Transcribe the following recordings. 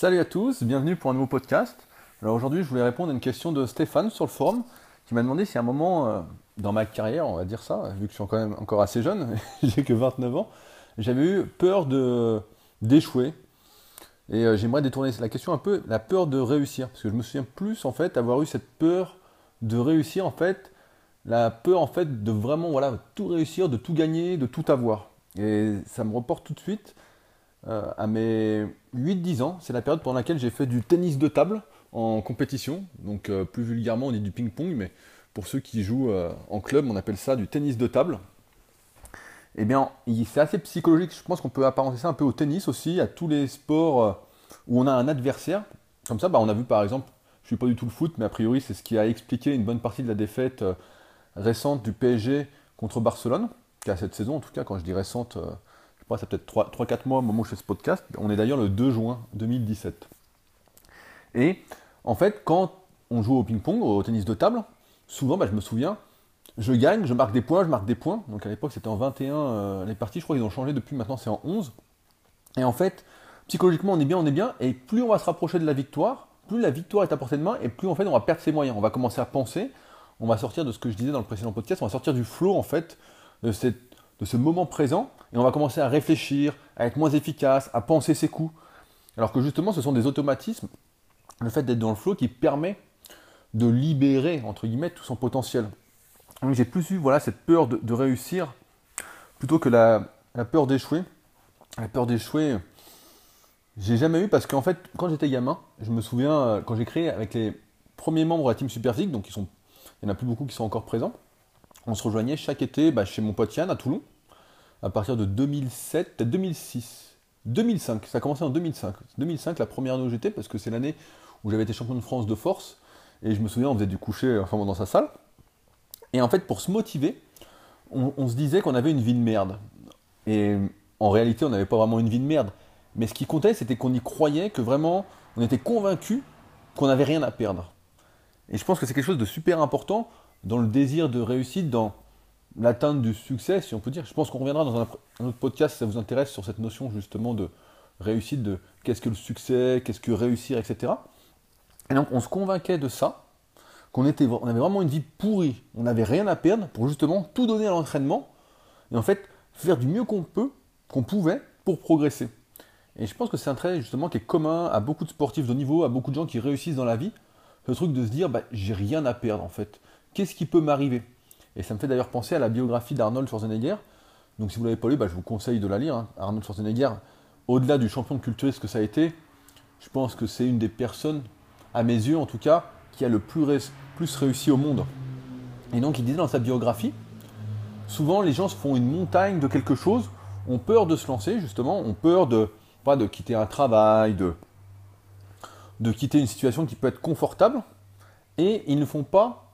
Salut à tous, bienvenue pour un nouveau podcast. Alors aujourd'hui, je voulais répondre à une question de Stéphane sur le forum qui m'a demandé si à un moment euh, dans ma carrière, on va dire ça, vu que je suis quand même encore assez jeune, j'ai que 29 ans, j'avais eu peur d'échouer. Et euh, j'aimerais détourner la question un peu, la peur de réussir. Parce que je me souviens plus en fait avoir eu cette peur de réussir en fait, la peur en fait de vraiment voilà, tout réussir, de tout gagner, de tout avoir. Et ça me reporte tout de suite euh, à mes 8-10 ans. C'est la période pendant laquelle j'ai fait du tennis de table en compétition. Donc euh, plus vulgairement on dit du ping-pong, mais pour ceux qui jouent euh, en club, on appelle ça du tennis de table. Eh bien, c'est assez psychologique. Je pense qu'on peut apparenter ça un peu au tennis aussi, à tous les sports où on a un adversaire. Comme ça, bah, on a vu par exemple, je suis pas du tout le foot, mais a priori c'est ce qui a expliqué une bonne partie de la défaite récente du PSG contre Barcelone, qui a cette saison en tout cas, quand je dis récente, c'est peut-être 3-4 mois au moment où je fais ce podcast. On est d'ailleurs le 2 juin 2017. Et en fait, quand on joue au ping-pong, au tennis de table, souvent, bah, je me souviens, je gagne, je marque des points, je marque des points. Donc à l'époque, c'était en 21 euh, les parties. Je crois qu'ils ont changé depuis maintenant, c'est en 11. Et en fait, psychologiquement, on est bien, on est bien. Et plus on va se rapprocher de la victoire, plus la victoire est à portée de main et plus en fait, on va perdre ses moyens. On va commencer à penser, on va sortir de ce que je disais dans le précédent podcast, on va sortir du flow en fait, de ce moment présent et on va commencer à réfléchir, à être moins efficace, à penser ses coups. Alors que justement, ce sont des automatismes, le fait d'être dans le flow qui permet de libérer, entre guillemets, tout son potentiel. Donc j'ai plus eu voilà, cette peur de, réussir plutôt que la, peur d'échouer. La peur d'échouer, j'ai jamais eu parce qu'en fait, quand j'étais gamin, je me souviens, euh, quand j'ai créé avec les premiers membres de la team Super il y en a plus beaucoup qui sont encore présents, on se rejoignait chaque été bah, chez mon pote Yann à Toulon, à partir de 2007, peut-être 2006, 2005, ça a commencé en 2005. 2005, la première année où j'étais, parce que c'est l'année où j'avais été champion de France de force, et je me souviens, on faisait du coucher enfin, dans sa salle. Et en fait, pour se motiver, on, se disait qu'on avait une vie de merde. Et en réalité, on n'avait pas vraiment une vie de merde. Mais ce qui comptait, c'était qu'on y croyait, que vraiment, on était convaincu qu'on n'avait rien à perdre. Et je pense que c'est quelque chose de super important dans le désir de réussite, dans l'atteinte du succès, si on peut dire. Je pense qu'on reviendra dans un, autre podcast si ça vous intéresse sur cette notion justement de réussite, de qu'est-ce que le succès, qu'est-ce que réussir, etc. Et donc on se convainquait de ça, qu'on on avait vraiment une vie pourrie, on n'avait rien à perdre pour justement tout donner à l'entraînement et en fait faire du mieux qu'on peut, qu'on pouvait pour progresser. Et je pense que c'est un trait justement qui est commun à beaucoup de sportifs de niveau, à beaucoup de gens qui réussissent dans la vie, ce truc de se dire bah, j'ai rien à perdre en fait qu'est-ce qui peut m'arriver? Et ça me fait d'ailleurs penser à la biographie d'Arnold Schwarzenegger. Donc si vous ne l'avez pas lu, bah, je vous conseille de la lire. Hein. Arnold Schwarzenegger, au-delà du champion de culturiste que ça a été, je pense que c'est une des personnes, à mes yeux en tout cas, qui a le plus, plus réussi au monde. Et donc il disait dans sa biographie, souvent les gens se font une montagne de quelque chose, ont peur de se lancer justement, ont peur de, pas de quitter un travail, de, de quitter une situation qui peut être confortable, et ils ne font pas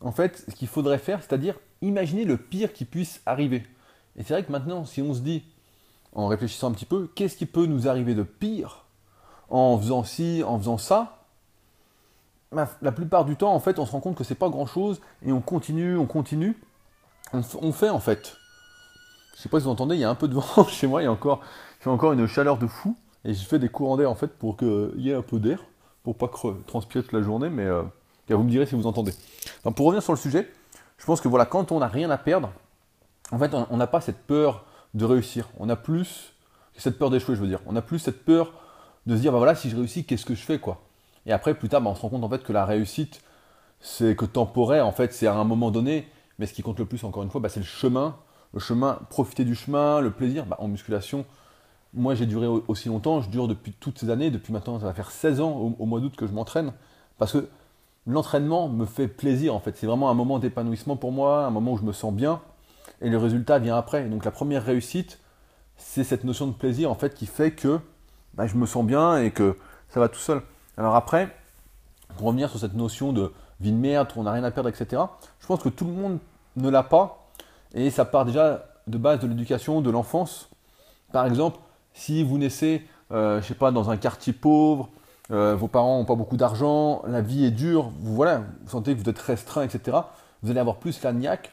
en fait, ce qu'il faudrait faire, c'est-à-dire imaginer le pire qui puisse arriver. Et c'est vrai que maintenant, si on se dit, en réfléchissant un petit peu, qu'est-ce qui peut nous arriver de pire en faisant ci, en faisant ça bah, La plupart du temps, en fait, on se rend compte que c'est pas grand-chose et on continue, on continue. On, fait en fait. Je sais pas si vous entendez, il y a un peu de vent chez moi, il y a encore, encore une chaleur de fou et je fais des courants d'air en fait pour qu'il y ait un peu d'air, pour pas transpirer toute la journée, mais euh, vous me direz si vous entendez. pour revenir sur le sujet, je pense que voilà, quand on n'a rien à perdre, en fait, on n'a pas cette peur de réussir. On a plus cette peur d'échouer, je veux dire. On a plus cette peur de se dire, bah voilà, si je réussis, qu'est-ce que je fais, quoi? Et après, plus tard, bah, on se rend compte en fait que la réussite, c'est que temporaire, en fait, c'est à un moment donné. Mais ce qui compte le plus, encore une fois, bah, c'est le chemin. Le chemin, profiter du chemin, le plaisir. Bah, en musculation, moi, j'ai duré aussi longtemps. Je dure depuis toutes ces années. Depuis maintenant, ça va faire 16 ans au mois d'août que je m'entraîne. Parce que l'entraînement me fait plaisir en fait. C'est vraiment un moment d'épanouissement pour moi, un moment où je me sens bien et le résultat vient après. donc la première réussite, c'est cette notion de plaisir en fait qui fait que bah, je me sens bien et que ça va tout seul. Alors après, pour revenir sur cette notion de vie de merde, on n'a rien à perdre, etc. Je pense que tout le monde ne l'a pas et ça part déjà de base de l'éducation, de l'enfance. Par exemple, si vous naissez, euh, je sais pas, dans un quartier pauvre, euh, vos parents n'ont pas beaucoup d'argent, la vie est dure, vous, voilà, vous sentez que vous êtes restreint, etc., vous allez avoir plus la niaque,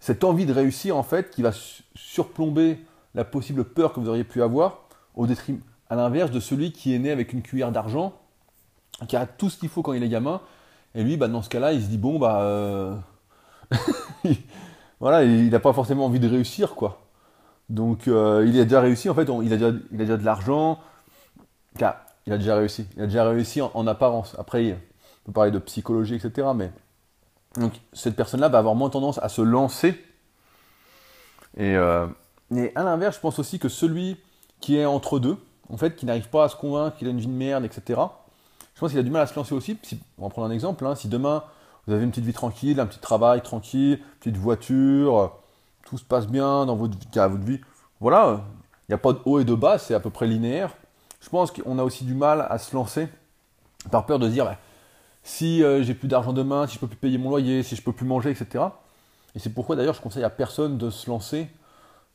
cette envie de réussir en fait qui va surplomber la possible peur que vous auriez pu avoir au détriment, à l'inverse de celui qui est né avec une cuillère d'argent, qui a tout ce qu'il faut quand il est gamin, et lui, bah, dans ce cas-là, il se dit bon, bah. Euh, voilà, il n'a pas forcément envie de réussir, quoi. Donc, euh, il a déjà réussi, en fait, il, a déjà, il a déjà de l'argent. Il a déjà réussi. Il a déjà réussi en, apparence. Après, on peut parler de psychologie, etc. Mais. Donc, cette personne-là va avoir moins tendance à se lancer. Et, euh, et à l'inverse, je pense aussi que celui qui est entre deux, en fait, qui n'arrive pas à se convaincre qu'il a une vie de merde, etc., je pense qu'il a du mal à se lancer aussi. on va prendre un exemple. Hein. si demain, vous avez une petite vie tranquille, un petit travail tranquille, petite voiture, tout se passe bien dans votre, votre vie, voilà, il n'y a pas de haut et de bas, c'est à peu près linéaire. Je pense qu'on a aussi du mal à se lancer par peur de dire bah, si euh, j'ai plus d'argent demain, si je peux plus payer mon loyer, si je peux plus manger, etc. Et c'est pourquoi d'ailleurs je conseille à personne de se lancer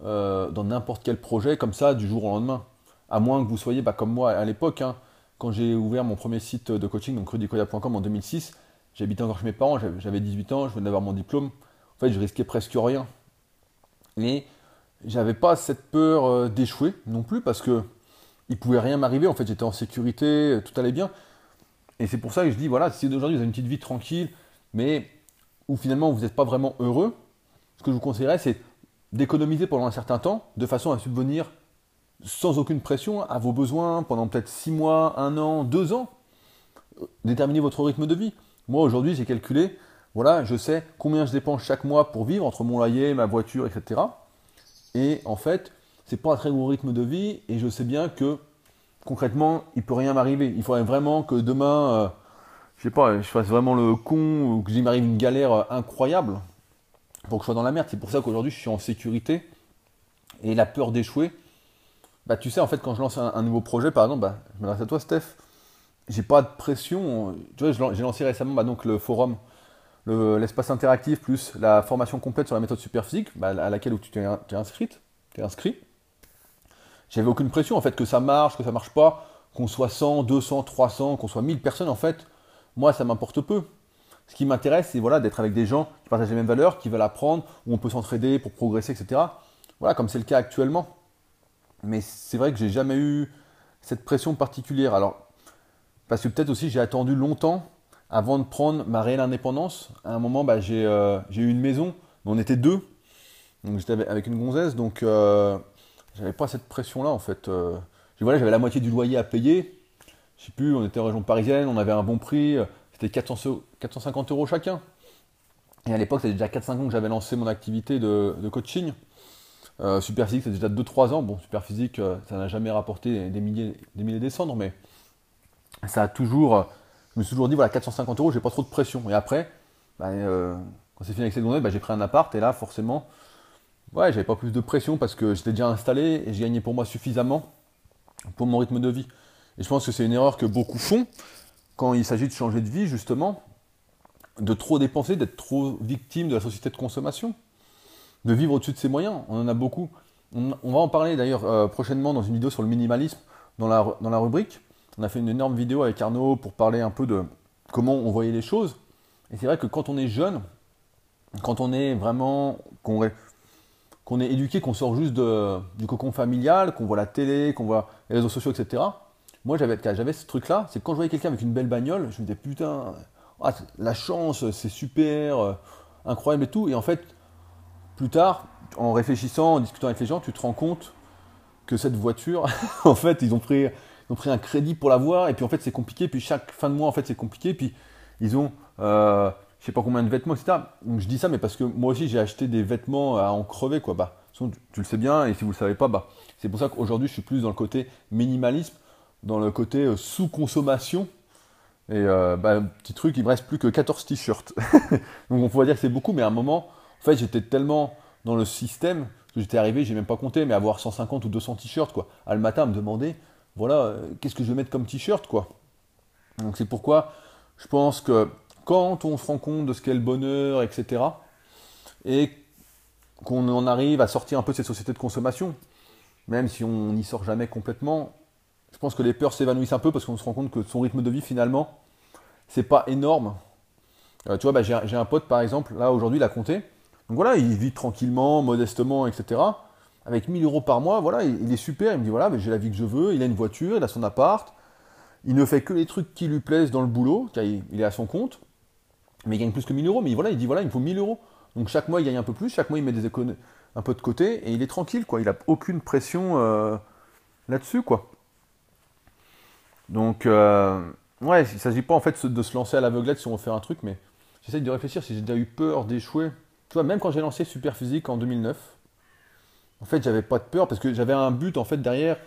euh, dans n'importe quel projet comme ça du jour au lendemain. À moins que vous soyez bah, comme moi à l'époque, hein, quand j'ai ouvert mon premier site de coaching, donc rudicoya.com en 2006, j'habitais encore chez mes parents, j'avais 18 ans, je venais d'avoir mon diplôme. En fait, je risquais presque rien. Mais j'avais pas cette peur euh, d'échouer non plus parce que il pouvait rien m'arriver. En fait, j'étais en sécurité, tout allait bien. Et c'est pour ça que je dis voilà, si aujourd'hui vous avez une petite vie tranquille, mais où finalement vous n'êtes pas vraiment heureux, ce que je vous conseillerais, c'est d'économiser pendant un certain temps de façon à subvenir sans aucune pression à vos besoins pendant peut-être 6 mois, 1 an, 2 ans. Déterminez votre rythme de vie. Moi aujourd'hui j'ai calculé, voilà, je sais combien je dépense chaque mois pour vivre entre mon loyer, ma voiture, etc. Et en fait, c'est pas un très gros rythme de vie et je sais bien que concrètement, il peut rien m'arriver. Il faudrait vraiment que demain, euh, je sais pas, je fasse vraiment le con ou que j'y m'arrive une galère euh, incroyable pour que je sois dans la merde. C'est pour ça qu'aujourd'hui je suis en sécurité et la peur d'échouer, bah, tu sais, en fait, quand je lance un, nouveau projet, par exemple, bah, je m'adresse à toi, Steph, j'ai pas de pression. Tu vois, j'ai lancé récemment bah, donc, le forum, l'espace interactif, plus la formation complète sur la méthode superphysique, bah, à laquelle tu t'es inscrite, es inscrit. J'avais aucune pression, en fait, que ça marche, que ça marche pas, qu'on soit 100, 200, 300, qu'on soit 1000 personnes, en fait, moi, ça m'importe peu. Ce qui m'intéresse, c'est voilà, d'être avec des gens qui partagent les mêmes valeurs, qui veulent apprendre, où on peut s'entraider pour progresser, etc. Voilà, comme c'est le cas actuellement. Mais c'est vrai que j'ai jamais eu cette pression particulière. Alors, parce que peut-être aussi j'ai attendu longtemps avant de prendre ma réelle indépendance. À un moment, bah, euh, j'ai eu une maison, mais on était deux. Donc j'étais avec une gonzesse, donc euh, j'avais pas cette pression-là en fait. Euh, voilà, j'avais la moitié du loyer à payer. Je sais plus, on était en région parisienne, on avait un bon prix, c'était 450 euros chacun. Et à l'époque, c'était déjà 4-5 ans que j'avais lancé mon activité de coaching. Euh, super physique, c'est déjà 2-3 ans. Bon, super physique, euh, ça n'a jamais rapporté des milliers, des milliers cendres, mais ça a toujours. Euh, je me suis toujours dit, voilà, 450 euros, j'ai pas trop de pression. Et après, bah, quand c'est fini avec cette journée, bah, j'ai pris un appart et là, forcément, ouais, j'avais pas plus de pression parce que j'étais déjà installé et j'ai gagné pour moi suffisamment pour mon rythme de vie. Et je pense que c'est une erreur que beaucoup font quand il s'agit de changer de vie, justement, de trop dépenser, d'être trop victime de la société de consommation de vivre au-dessus de ses moyens. On en a beaucoup. On, va en parler d'ailleurs euh, prochainement dans une vidéo sur le minimalisme dans la, dans la rubrique. On a fait une énorme vidéo avec Arnaud pour parler un peu de comment on voyait les choses. Et c'est vrai que quand on est jeune, quand on est vraiment, qu'on qu'on est éduqué, qu'on sort juste du cocon familial, qu'on voit la télé, qu'on voit les réseaux sociaux, etc. Moi, j'avais, j'avais ce truc-là, c'est quand je voyais quelqu'un avec une belle bagnole, je me disais putain, ah, la chance, c'est super, euh, incroyable et tout. Et en fait, plus tard, en réfléchissant, en discutant avec les gens, tu te rends compte que cette voiture, en fait, ils ont pris, ont pris un crédit pour l'avoir, et puis en fait, c'est compliqué, puis chaque fin de mois, en fait, c'est compliqué, puis ils ont, euh, je sais pas combien de vêtements, etc. Je dis ça, mais parce que moi aussi, j'ai acheté des vêtements à en crever, quoi. Bah, tu, le sais bien, et si vous le savez pas, bah, c'est pour ça qu'aujourd'hui, je suis plus dans le côté minimalisme, dans le côté euh, sous-consommation. Et euh, bah, petit truc, il me reste plus que 14 t-shirts. Donc on pourrait dire que c'est beaucoup, mais à un moment, en fait, j'étais tellement dans le système que j'étais arrivé, j'ai même pas compté, mais avoir 150 ou 200 t-shirts, quoi. À le matin, à me demander, voilà, euh, qu'est-ce que je vais mettre comme t-shirt, quoi. Donc c'est pourquoi je pense que quand on se rend compte de ce qu'est le bonheur, etc., et qu'on en arrive à sortir un peu de cette société de consommation, même si on n'y sort jamais complètement, je pense que les peurs s'évanouissent un peu parce qu'on se rend compte que son rythme de vie, finalement, c'est pas énorme. Euh, tu vois, bah, j'ai un pote, par exemple, là, aujourd'hui, il a compté. Donc voilà, il vit tranquillement, modestement, etc. avec 1000 euros par mois, voilà, il, est super, il me dit voilà, j'ai la vie que je veux, il a une voiture, il a son appart, il ne fait que les trucs qui lui plaisent dans le boulot, car il, est à son compte, mais il gagne plus que 1000 euros, mais voilà, il dit voilà, il me faut 1000 euros. Donc chaque mois, il gagne un peu plus, chaque mois, il met des économies un peu de côté, et il est tranquille, quoi, il n'a aucune pression euh, là-dessus, quoi. Donc, euh, ouais, il ne s'agit pas en fait de se lancer à l'aveuglette si on veut faire un truc, mais j'essaie de réfléchir si j'ai déjà eu peur d'échouer. Tu vois, même quand j'ai lancé Super Physique en 2009, en fait, j'avais pas de peur parce que j'avais un but en fait derrière.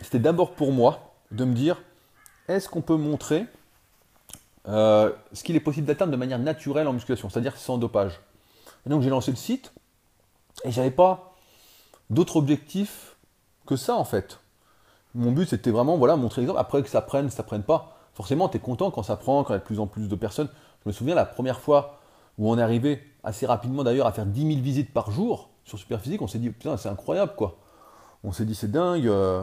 C'était d'abord pour moi de me dire est-ce qu'on peut montrer euh, ce qu'il est possible d'atteindre de manière naturelle en musculation, c'est-à-dire sans dopage. Et donc j'ai lancé le site et j'avais pas d'autre objectif que ça en fait. Mon but c'était vraiment voilà montrer l'exemple. Après que ça prenne, ça prenne pas. Forcément, tu es content quand ça prend, quand il y a de plus en plus de personnes. Je me souviens la première fois où on est arrivé assez rapidement d'ailleurs à faire 10 000 visites par jour sur Superphysique, on s'est dit, putain, c'est incroyable, quoi. On s'est dit, c'est dingue, euh,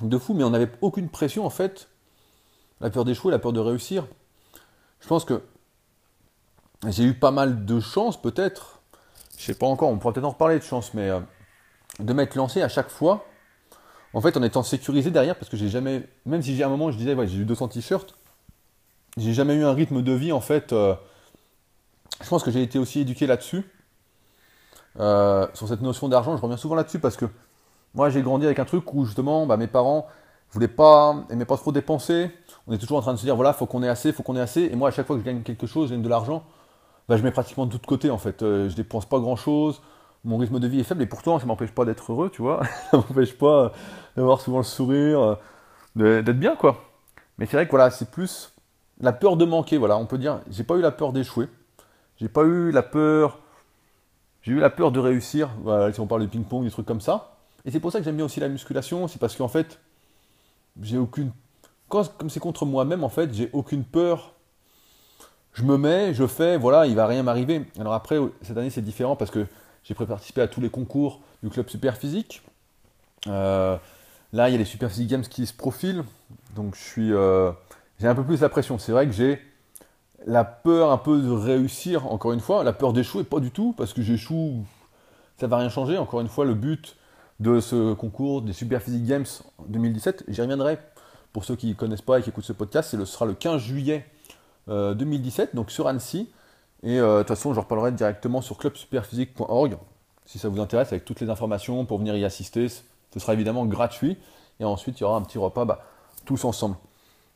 de fou, mais on n'avait aucune pression, en fait. La peur d'échouer, la peur de réussir. Je pense que j'ai eu pas mal de chance, peut-être. Je sais pas encore, on pourra peut-être en reparler de chance, mais euh, de m'être lancé à chaque fois, en fait, en étant sécurisé derrière, parce que j'ai jamais, même si j'ai un moment, je disais, ouais, j'ai eu 200 t-shirts, j'ai jamais eu un rythme de vie, en fait. Euh, je pense que j'ai été aussi éduqué là-dessus. Euh, sur cette notion d'argent, je reviens souvent là-dessus parce que moi j'ai grandi avec un truc où justement bah, mes parents voulaient pas, aimaient pas trop dépenser. On est toujours en train de se dire voilà, faut qu'on ait assez, faut qu'on ait assez. Et moi à chaque fois que je gagne quelque chose, je gagne de l'argent, bah, je mets pratiquement de tout de côté en fait. Euh, je dépense pas grand chose, mon rythme de vie est faible et pourtant ça m'empêche pas d'être heureux, tu vois. ça m'empêche pas d'avoir souvent le sourire, euh, d'être bien quoi. Mais c'est vrai que voilà, c'est plus la peur de manquer, voilà, on peut dire, j'ai pas eu la peur d'échouer, j'ai pas eu la peur j'ai eu la peur de réussir, voilà, si on parle de ping-pong, des trucs comme ça. Et c'est pour ça que j'aime bien aussi la musculation, c'est parce qu'en fait, j'ai aucune. Comme c'est contre moi-même, en fait, j'ai aucune peur. Je me mets, je fais, voilà, il va rien m'arriver. Alors après, cette année, c'est différent parce que j'ai participé à tous les concours du club Super Physique. Euh, là, il y a les Super Physique Games qui se profilent. Donc, je suis. Euh, j'ai un peu plus la pression. C'est vrai que j'ai la peur un peu de réussir, encore une fois, la peur d'échouer, pas du tout, parce que j'échoue, ça va rien changer. Encore une fois, le but de ce concours des Super Physique Games 2017, j'y reviendrai pour ceux qui ne connaissent pas et qui écoutent ce podcast, ce sera le 15 juillet 2017, euh, donc sur Annecy. Et euh, de toute façon, je reparlerai directement sur clubsuperphysique.org si ça vous intéresse, avec toutes les informations pour venir y assister. Ce sera évidemment gratuit. Et ensuite, il y aura un petit repas bah, tous ensemble.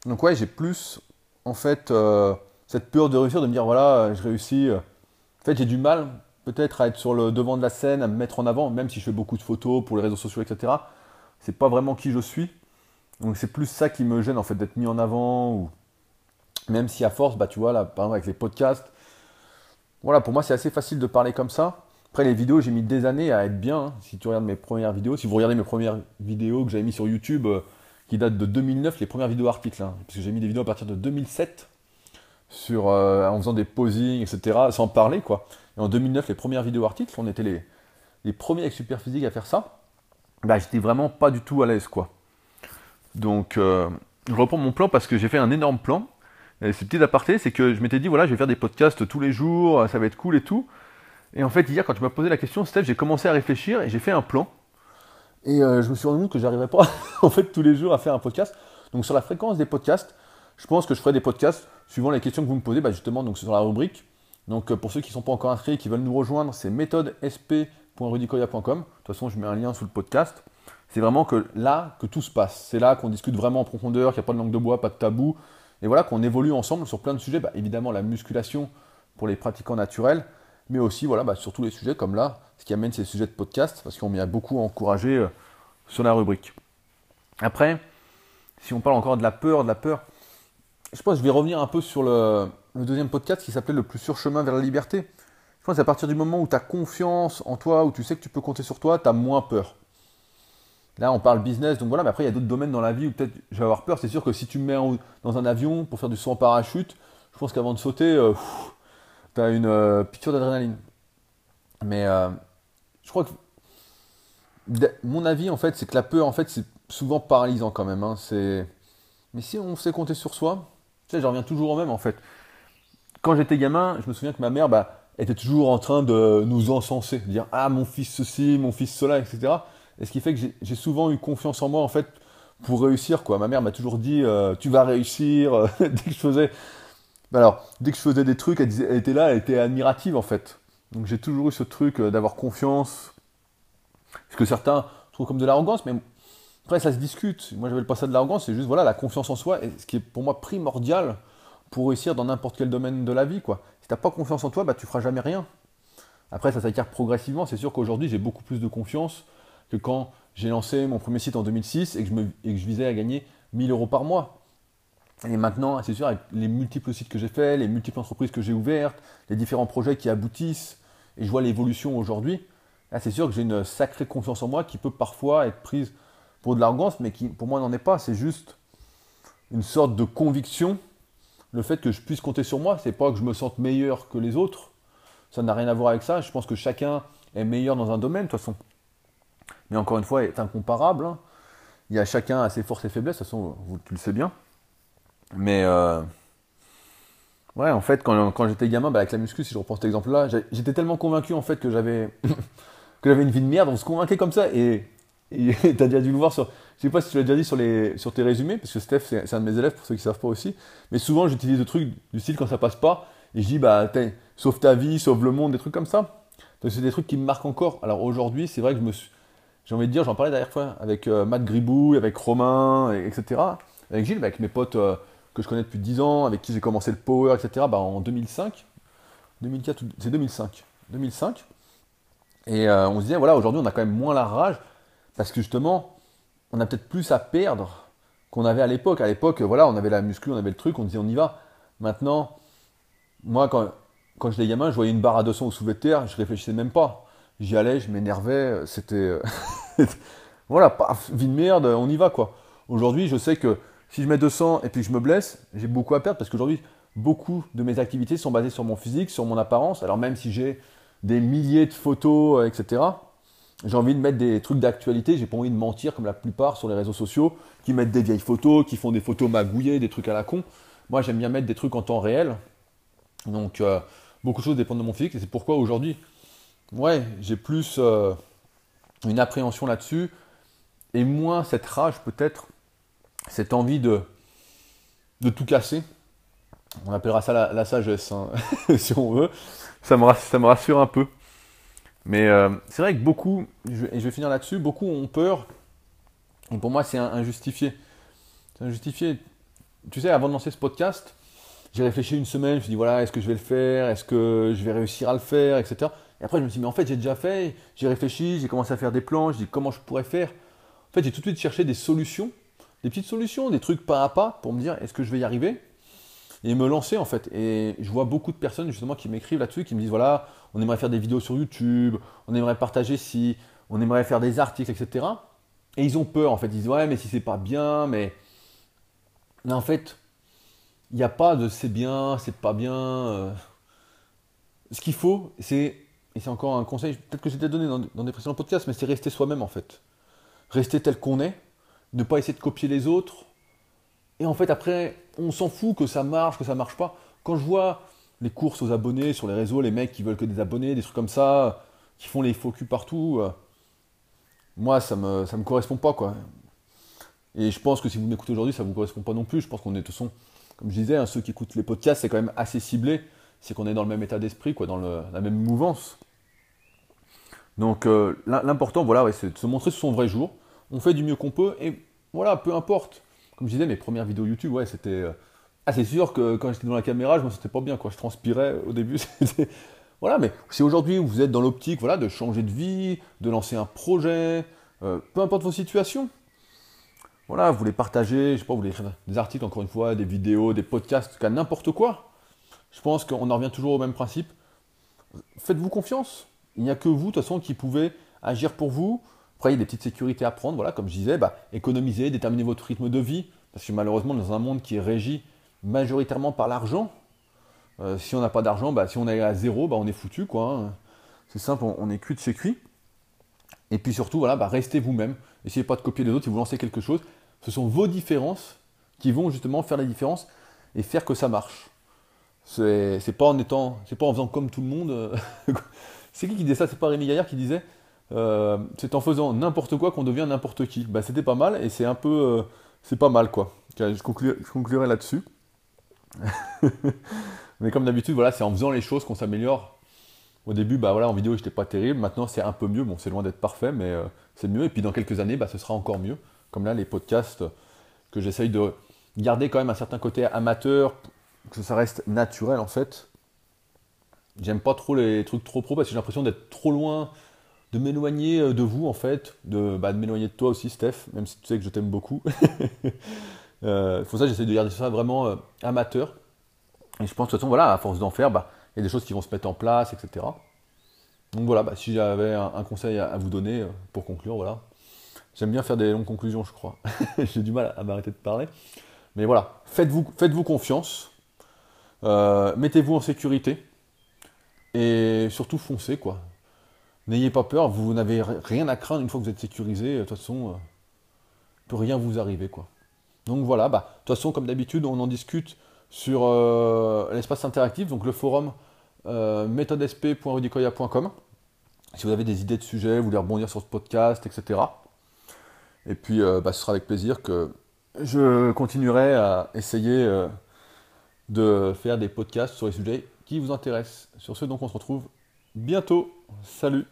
Donc ouais, j'ai plus en fait euh, cette peur de réussir, de me dire voilà, je réussis. En fait, j'ai du mal peut-être à être sur le devant de la scène, à me mettre en avant, même si je fais beaucoup de photos pour les réseaux sociaux, etc. C'est pas vraiment qui je suis. Donc c'est plus ça qui me gêne en fait d'être mis en avant ou même si à force, bah tu vois là, par exemple avec les podcasts, voilà, pour moi c'est assez facile de parler comme ça. Après les vidéos, j'ai mis des années à être bien. Hein. Si tu regardes mes premières vidéos, si vous regardez mes premières vidéos que j'avais mis sur YouTube, euh, qui datent de 2009, les premières vidéos articles, hein, parce que j'ai mis des vidéos à partir de 2007 sur, euh, en faisant des posings, etc., sans parler, quoi. Et en 2009, les premières vidéos articles, on était les, les premiers avec Superphysique à faire ça. Bah, j'étais vraiment pas du tout à l'aise, quoi. Donc, euh, je reprends mon plan parce que j'ai fait un énorme plan. Et ce petit aparté, c'est que je m'étais dit, voilà, je vais faire des podcasts tous les jours, ça va être cool et tout. Et en fait, hier, quand tu m'as posé la question, Steph, j'ai commencé à réfléchir et j'ai fait un plan. Et euh, je me suis rendu compte que j'arriverais pas, en fait, tous les jours à faire un podcast. Donc, sur la fréquence des podcasts, je pense que je ferai des podcasts suivant les questions que vous me posez, bah, justement, donc sur la rubrique. Donc euh, pour ceux qui ne sont pas encore inscrits et qui veulent nous rejoindre, c'est méthodesp.rudicoya.com. De toute façon, je mets un lien sous le podcast. C'est vraiment que là que tout se passe. C'est là qu'on discute vraiment en profondeur, qu'il n'y a pas de langue de bois, pas de tabou. Et voilà, qu'on évolue ensemble sur plein de sujets. Bah, évidemment, la musculation pour les pratiquants naturels, mais aussi voilà, bah, sur tous les sujets comme là, ce qui amène ces sujets de podcast, parce qu'on m'y a beaucoup encouragé euh, sur la rubrique. Après, si on parle encore de la peur, de la peur, je pense que je vais revenir un peu sur le, deuxième podcast qui s'appelait Le plus sûr chemin vers la liberté. Je pense qu'à partir du moment où tu as confiance en toi, où tu sais que tu peux compter sur toi, tu as moins peur. Là, on parle business, donc voilà, mais après, il y a d'autres domaines dans la vie où peut-être je vais avoir peur. C'est sûr que si tu me mets dans un avion pour faire du saut en parachute, je pense qu'avant de sauter, euh, tu une euh, piqûre d'adrénaline. Mais euh, je crois que mon avis, en fait, c'est que la peur, en fait, c'est souvent paralysant quand même. Hein. C'est... Mais si on sait compter sur soi, tu sais, j'en reviens toujours au même en fait. Quand j'étais gamin, je me souviens que ma mère, bah, était toujours en train de nous encenser, de dire ah mon fils ceci, mon fils cela, etc. Et ce qui fait que j'ai souvent eu confiance en moi en fait pour réussir quoi. Ma mère m'a toujours dit euh, tu vas réussir. dès que je faisais, alors dès que je faisais des trucs, elle, était là, elle était admirative en fait. Donc j'ai toujours eu ce truc euh, d'avoir confiance, ce que certains trouvent comme de l'arrogance, mais après ça se discute. Moi j'avais pas ça de l'arrogance, c'est juste voilà la confiance en soi, et ce qui est pour moi primordial pour réussir dans n'importe quel domaine de la vie quoi. Si t'as pas confiance en toi, bah tu feras jamais rien. Après ça s'acquiert progressivement. C'est sûr qu'aujourd'hui j'ai beaucoup plus de confiance que quand j'ai lancé mon premier site en 2006 et que je, visais à gagner 1000 euros par mois. Et maintenant, c'est sûr, avec les multiples sites que j'ai faits, les multiples entreprises que j'ai ouvertes, les différents projets qui aboutissent, et je vois l'évolution aujourd'hui, c'est sûr que j'ai une sacrée confiance en moi qui peut parfois être prise pour de l'arrogance, mais qui pour moi n'en est pas. C'est juste une sorte de conviction. Le fait que je puisse compter sur moi, c'est pas que je me sente meilleur que les autres. Ça n'a rien à voir avec ça. Je pense que chacun est meilleur dans un domaine, de toute façon. Mais encore une fois, est incomparable. Hein. Il y a chacun à ses forces et faiblesses, de toute façon, vous, tu le sais bien. Mais euh, ouais, en fait, quand, quand j'étais gamin, bah, avec la muscu, si je reprends cet exemple-là, j'étais tellement convaincu en fait que j'avais que j'avais une vie de merde, on se convainquait comme ça. Et tu as déjà dû le voir sur. Je sais pas si tu l'as déjà dit sur, les, sur tes résumés, parce que Steph, c'est un de mes élèves, pour ceux qui savent pas aussi. Mais souvent, j'utilise des trucs du style quand ça passe pas, et je dis, bah, sauve ta vie, sauve le monde, des trucs comme ça. Donc, c'est des trucs qui me marquent encore. Alors, aujourd'hui, c'est vrai que je me suis. J'ai envie de dire, j'en parlais dernière fois avec euh, Matt Gribouille, avec Romain, etc. Avec Gilles, avec mes potes euh, que je connais depuis 10 ans, avec qui j'ai commencé le power, etc. Bah, en 2005. 2004, c'est 2005. 2005. Et euh, on se disait, voilà, aujourd'hui, on a quand même moins la rage, parce que justement, on a peut-être plus à perdre qu'on avait à l'époque. À l'époque, voilà, on avait la muscu, on avait le truc, on disait, on y va. Maintenant, moi, quand, quand j'étais gamin, je voyais une barre à 200 au soulevé de terre, je réfléchissais même pas. J'y allais, je m'énervais, c'était. Euh, voilà, paf, vie de merde, on y va, quoi. Aujourd'hui, je sais que si je mets 200 et puis que je me blesse, j'ai beaucoup à perdre parce qu'aujourd'hui, beaucoup de mes activités sont basées sur mon physique, sur mon apparence. Alors, même si j'ai des milliers de photos, euh, etc. J'ai envie de mettre des trucs d'actualité, j'ai pas envie de mentir comme la plupart sur les réseaux sociaux, qui mettent des vieilles photos, qui font des photos magouillées, des trucs à la con. Moi j'aime bien mettre des trucs en temps réel. Donc euh, beaucoup de choses dépendent de mon physique et c'est pourquoi aujourd'hui, ouais, j'ai plus euh, une appréhension là-dessus et moins cette rage peut-être, cette envie de, de tout casser. On appellera ça la, sagesse, hein, si on veut ça me, rassure un peu. Mais euh, c'est vrai que beaucoup, et je vais finir là-dessus, beaucoup ont peur. Et pour moi, c'est injustifié. C'est injustifié. Tu sais, avant de lancer ce podcast, j'ai réfléchi une semaine, je me suis dit, voilà, est-ce que je vais le faire? Est-ce que je vais réussir à le faire? Etc. Et après, je me suis dit, mais en fait, j'ai déjà fait, j'ai réfléchi, j'ai commencé à faire des plans, je dis comment je pourrais faire? En fait, j'ai tout de suite cherché des solutions, des petites solutions, des trucs pas à pas pour me dire, est-ce que je vais y arriver? Et me lancer en fait. Et je vois beaucoup de personnes justement qui m'écrivent là-dessus, qui me disent voilà, on aimerait faire des vidéos sur YouTube, on aimerait partager si, on aimerait faire des articles, etc. Et ils ont peur en fait, ils disent ouais, mais si c'est pas bien, mais. Mais en fait, il n'y a pas de c'est bien, c'est pas bien. Euh. Ce qu'il faut, c'est, et c'est encore un conseil, peut-être que déjà donné dans, des précédents podcasts, mais c'est rester soi-même en fait. Rester tel qu'on est, ne pas essayer de copier les autres. Et en fait, après, on s'en fout que ça marche, que ça marche pas. Quand je vois les courses aux abonnés sur les réseaux, les mecs qui veulent que des abonnés, des trucs comme ça, qui font les focus partout, euh, moi ça me me correspond pas quoi. Et je pense que si vous m'écoutez aujourd'hui, ça vous correspond pas non plus. Je pense qu'on est de toute façon, comme je disais, hein, ceux qui écoutent les podcasts, c'est quand même assez ciblé. C'est qu'on est dans le même état d'esprit, quoi, dans la même mouvance. Donc euh, l'important, voilà, c'est de se montrer sur son vrai jour. On fait du mieux qu'on peut et voilà, peu importe comme je disais, mes premières vidéos YouTube, c'était. Euh, ah, c'est sûr que quand j'étais dans la caméra, je me sentais pas bien, quoi. Je transpirais au début. voilà, mais si aujourd'hui vous êtes dans l'optique, voilà, de changer de vie, de lancer un projet, euh, peu importe vos situations, voilà, vous voulez partager, je sais pas, vous voulez écrire des articles, encore une fois, des vidéos, des podcasts, en tout cas n'importe quoi. Je pense qu'on en revient toujours au même principe. Faites-vous confiance. Il n'y a que vous, de toute façon, qui pouvez agir pour vous, après, il y a des petites sécurités à prendre, voilà, comme je disais, bah, économiser, déterminer votre rythme de vie, parce que malheureusement, dans un monde qui est régi majoritairement par l'argent, euh, si on n'a pas d'argent, bah, si on est à zéro, bah, on est foutu, quoi. Hein. C'est simple, on, est cuit de chez cuit. Et puis surtout, voilà, restez vous-même. Essayez pas de copier les autres si vous lancez quelque chose. Ce sont vos différences qui vont justement faire la différence et faire que ça marche. C'est pas en étant, c'est pas en faisant comme tout le monde. c'est qui qui disait ça? C'est pas Rémi Gaillard qui disait euh, c'est en faisant n'importe quoi qu'on devient n'importe qui. Bah, c'était pas mal et c'est un peu, euh, c'est pas mal quoi. Je, conclurai, là-dessus. Mais comme d'habitude, voilà, c'est en faisant les choses qu'on s'améliore. Au début, bah voilà, en vidéo, j'étais pas terrible. Maintenant, c'est un peu mieux. Bon, c'est loin d'être parfait, mais euh, c'est mieux. Et puis dans quelques années, bah, ce sera encore mieux. Comme là, les podcasts que j'essaye de garder quand même un certain côté amateur, que ça reste naturel en fait. J'aime pas trop les trucs trop pro parce que j'ai l'impression d'être trop loin de m'éloigner euh, de vous en fait, de, bah, de m'éloigner de toi aussi Steph, même si tu sais que je t'aime beaucoup. euh, pour ça j'essaie de garder ça vraiment euh, amateur. Et je pense de toute façon, voilà, à force d'en faire, bah, il y a des choses qui vont se mettre en place, etc. Donc voilà, bah, si j'avais un, conseil à, vous donner euh, pour conclure, voilà. J'aime bien faire des longues conclusions, je crois. J'ai du mal à m'arrêter de parler. Mais voilà, faites-vous faites -vous confiance. Mettez-vous en sécurité. Et surtout foncez, quoi. N'ayez pas peur, vous n'avez rien à craindre une fois que vous êtes sécurisé. De toute façon, euh, peut rien vous arriver. quoi. Donc voilà, bah, de toute façon, comme d'habitude, on en discute sur euh, l'espace interactif, donc le forum euh, méthodesp.rudicoya.com. Si vous avez des idées de sujets, vous voulez rebondir sur ce podcast, etc. Et puis, bah, ce sera avec plaisir que je continuerai à essayer de faire des podcasts sur les sujets qui vous intéressent. Sur ce, donc, on se retrouve bientôt. Salut